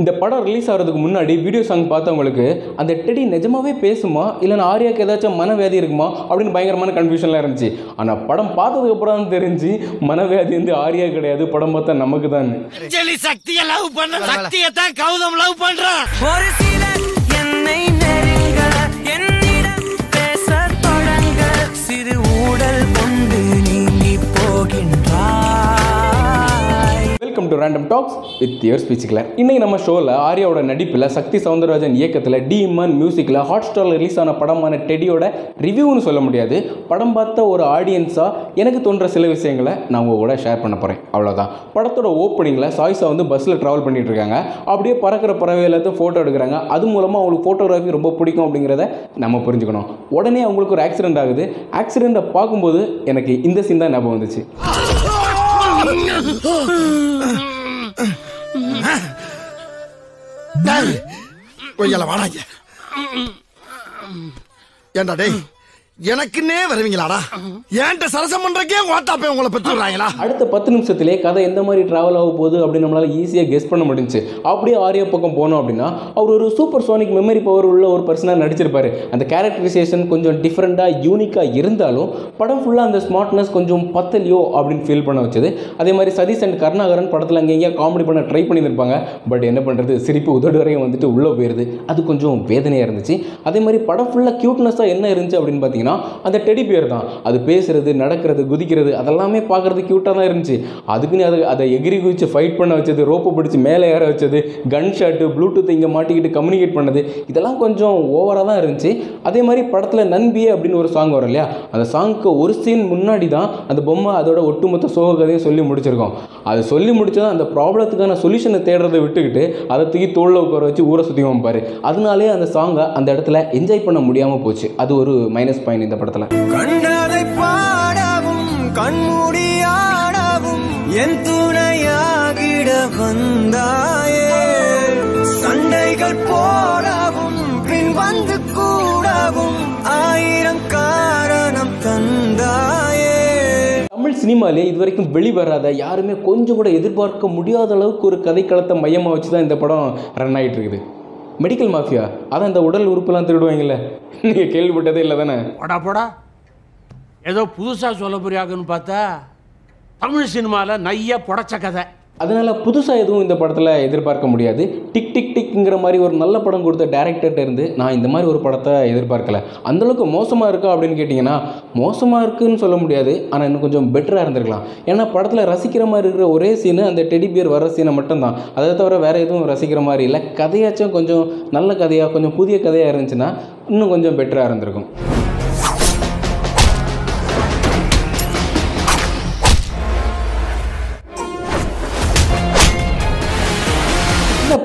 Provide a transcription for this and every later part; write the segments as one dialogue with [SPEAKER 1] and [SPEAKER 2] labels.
[SPEAKER 1] இந்த படம் ரிலீஸ் ஆகிறதுக்கு முன்னாடி வீடியோ சாங் பார்த்தவங்களுக்கு அந்த டெடி நிஜமாவே பேசுமா? இல்லைன்னா ஆர்யாக்கு ஏதாச்சும் மனவியாதி இருக்குமா? அப்படின்னு பயங்கரமான கன்ஃபியூஷன்லாம் இருந்துச்சு. ஆனால் படம் பார்த்ததுக்கு அப்புறம் தான் தெரிஞ்சு மனவியாதி வந்து ஆர்யா கிடையாது. படம் பார்த்தா நமக்கு தான்
[SPEAKER 2] சக்திய லவ் பண்ண சக்தியை தான் கௌதம் லவ் பண்றான்.
[SPEAKER 1] Random talks with your speech clear இன்னைக்கு நம்ம ஷோவில் ஆர்யாவோட நடிப்பில் சக்தி சவுந்தரராஜன் இயக்கத்தில் டி மியூசிக்கில் ஹாட் ஸ்டாரில் ரிலீஸ் ஆன படமான டெடியோட ரிவ்யூன்னு சொல்ல முடியாது. படம் பார்த்த ஒரு ஆடியன்ஸாக எனக்கு தோன்ற சில விஷயங்களை நான் உங்கள் கூட ஷேர் பண்ண போகிறேன் அவ்வளோதான் படத்தோட ஓப்பனிங்கில் சாய்ஸா வந்து பஸ்ஸில் ட்ராவல் பண்ணிட்டு இருக்காங்க. அப்படியே பறக்கிற பறவை எல்லாத்தையும் ஃபோட்டோ எடுக்கிறாங்க. அது மூலமாக அவங்களுக்கு ஃபோட்டோகிராஃபி ரொம்ப பிடிக்கும் அப்படிங்கிறத நம்ம புரிஞ்சுக்கணும். உடனே அவங்களுக்கு ஒரு ஆக்சிடென்ட் ஆகுது. ஆக்சிடெண்ட்டை பார்க்கும்போது எனக்கு இந்த சீன் தான் ஞாபகம் வந்துச்சு.
[SPEAKER 3] ஒய்யால வாடாங்க. ஏண்டா டேய் எனக்குன்னே வருவீங்களாடா? ஏன்ட்ட சரசம் பண்றக்கே ஓட்டாப்பே உங்களை பெற்று
[SPEAKER 1] அடுத்த பத்து நிமிஷத்திலே கதை எந்த மாதிரி ட்ராவல் ஆக போகுது அப்படின்னு நம்மளால் ஈஸியாக கெஸ் பண்ண முடிஞ்சுச்சு. அப்படியே ஆரியா பக்கம் போனோம் அப்படின்னா அவர் ஒரு சூப்பர் சோனிக் மெமரி பவர் உள்ள ஒரு பர்சனாக நடிச்சிருப்பாரு. அந்த கேரக்டரைசேஷன் கொஞ்சம் டிஃப்ரெண்ட்டாக யூனிக்காக இருந்தாலும் படம் ஃபுல்லாக அந்த ஸ்மார்ட்னஸ் கொஞ்சம் பத்தலையோ அப்படின்னு ஃபீல் பண்ண வச்சது. அதே மாதிரி சதீஷ் அண்ட் கருணாகரன் படத்தில் அங்கே காமெடி பண்ண ட்ரை பண்ணியிருப்பாங்க பட் என்ன பண்ணுறது சிரிப்பு உதடு வரையும் வந்துட்டு உள்ளே போயிருது. அது கொஞ்சம் வேதனையாக இருந்துச்சு. அதே மாதிரி படம் ஃபுல்லாக க்யூட்னஸாக என்ன இருந்துச்சு அப்படின்னு பார்த்தீங்கன்னா அந்த டெடி பியர் தான். அது பேசுகிறது நடக்கிறது குதிக்கிறது அதெல்லாமே பார்க்குறது க்யூட்டாக தான் இருந்துச்சு. அதுக்குன்னு அதை அதை எகிரி குதிச்சு ஃபைட் பண்ண வச்சது ரோப்பை பிடிச்சி மேலே ஏற வச்சது கன் ஷாட்டு ப்ளூடூத் இங்கே மாட்டிக்கிட்டு கம்யூனிகேட் பண்ணது இதெல்லாம் கொஞ்சம் ஓவராக தான் இருந்துச்சு. அதே மாதிரி படத்தில் நண்பியே அப்படின்னு ஒரு சாங் வரும் இல்லையா? அந்த சாங்க்கு ஒரு சீன் முன்னாடி தான் அந்த பொம்மை அதோட ஒட்டுமொத்த சோக கதையை சொல்லி முடிச்சிருக்கோம். அது சொல்லி முடிச்சதான் அந்த ப்ராப்ளத்துக்கான சொல்யூஷனை தேடுறதை விட்டுக்கிட்டு அதை தூக்கி தோளில் உட்கார வச்சு ஊரை சுற்றி வைப்பார் அதனாலே அந்த சாங்கை அந்த இடத்துல என்ஜாய் பண்ண முடியாமல் போச்சு. அது ஒரு மைனஸ் பாயிண்ட் இந்த படத்தில்.
[SPEAKER 4] கண்டதை பாடவும் கண்மூடியாடவும் என் துணையாகிட வந்தாயே. சண்டைகள் போடவும் பின் வந்து கூடவும் ஆயிரம் காரணம் தந்தாயே.
[SPEAKER 1] தமிழ் சினிமாலே இது வரைக்கும் வெளிவராத யாருமே கொஞ்சம் கூட எதிர்பார்க்க முடியாத அளவுக்கு ஒரு கதைக்களத்தை மையமாக வச்சு தான் இந்த படம் ரன் ஆகிட்டு இருக்குது. மெடிக்கல் மாஃபியா அதான் இந்த உடல் உறுப்புலாம் திருடுவாங்கல்ல. நீங்கள் கேள்விப்பட்டதே இல்லை தானே?
[SPEAKER 2] போடா போடா. ஏதோ புதுசாக சொல்ல போறியாங்கன்னு பார்த்தா தமிழ் சினிமாவில் நைய புடச்ச கதை.
[SPEAKER 1] அதனால் புதுசாக எதுவும் இந்த படத்தில் எதிர்பார்க்க முடியாது. டிக் டிக் டிக்ங்கிற மாதிரி ஒரு நல்ல படம் கொடுத்த டேரக்டர்கிட்ட இருந்து நான் இந்த மாதிரி ஒரு படத்தை எதிர்பார்க்கல. அந்தளவுக்கு மோசமாக இருக்கா அப்படின்னு கேட்டிங்கன்னா மோசமாக இருக்குன்னு சொல்ல முடியாது. ஆனால் இன்னும் கொஞ்சம் பெட்டராக இருந்திருக்கலாம். ஏன்னா படத்தில் ரசிக்கிற மாதிரி இருக்கிற ஒரே சீனு அந்த டெடி பியர் வர சீனை மட்டும்தான். அதை தவிர வேறு எதுவும் ரசிக்கிற மாதிரி இல்லை. கதையாச்சும் கொஞ்சம் நல்ல கதையாக கொஞ்சம் புதிய கதையாக இருந்துச்சுன்னா இன்னும் கொஞ்சம் பெட்டராக இருந்திருக்கும்.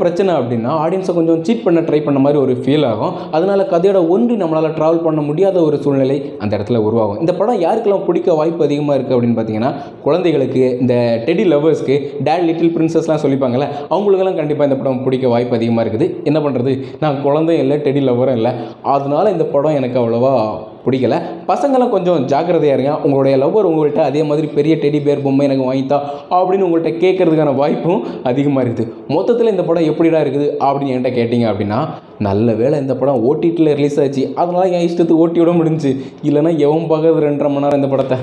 [SPEAKER 1] பிரச்சனை அப்படின்னா ஆடியன்ஸை கொஞ்சம் சீட் பண்ண ட்ரை பண்ண மாதிரி ஒரு ஃபீல் ஆகும். அதனால் கதையோட ஒன்றி நம்மளால் ட்ராவல் பண்ண முடியாத ஒரு சூழ்நிலை அந்த இடத்துல உருவாகும். இந்த படம் யாருக்கெல்லாம் பிடிக்க வாய்ப்பு அதிகமாக இருக்குது அப்படின்னு பார்த்தீங்கன்னா குழந்தைகளுக்கு இந்த டெடி லவர்ஸ்க்கு டேட் லிட்டில் பிரின்சஸ்லாம் சொல்லிப்பாங்கல்ல அவங்களுக்கெல்லாம் கண்டிப்பாக இந்த படம் பிடிக்க வாய்ப்பு அதிகமாக இருக்குது. என்ன பண்ணுறது நான் குழந்தையும் இல்லை டெடி லவரும் இல்லை. அதனால இந்த படம் எனக்கு அவ்வளோவா பிடிக்கல. பசங்களாம் கொஞ்சம் ஜாக்கிரதையாக இருங்க. உங்களுடைய லவ்வர் உங்கள்கிட்ட அதே மாதிரி பெரிய டெடி பேர் பொம்மை எனக்கு வாங்கித்தா அப்படின்னு உங்கள்கிட்ட கேட்கறதுக்கான வாய்ப்பும் அதிகமாக இருக்குது. மொத்தத்தில் இந்த படம் எப்படிடா இருக்குது அப்படின்னு என்கிட்ட கேட்டிங்க அப்படின்னா நல்ல வேளை இந்த படம் ஓடிடியில் ரிலீஸ் ஆச்சு. அதனால் என் இஷ்டத்துக்கு ஓட்டி விட முடிஞ்சுச்சு. இல்லைன்னா எவன் பார்க்கறது ரெண்டரை மணி நேரம் இந்த படத்தை?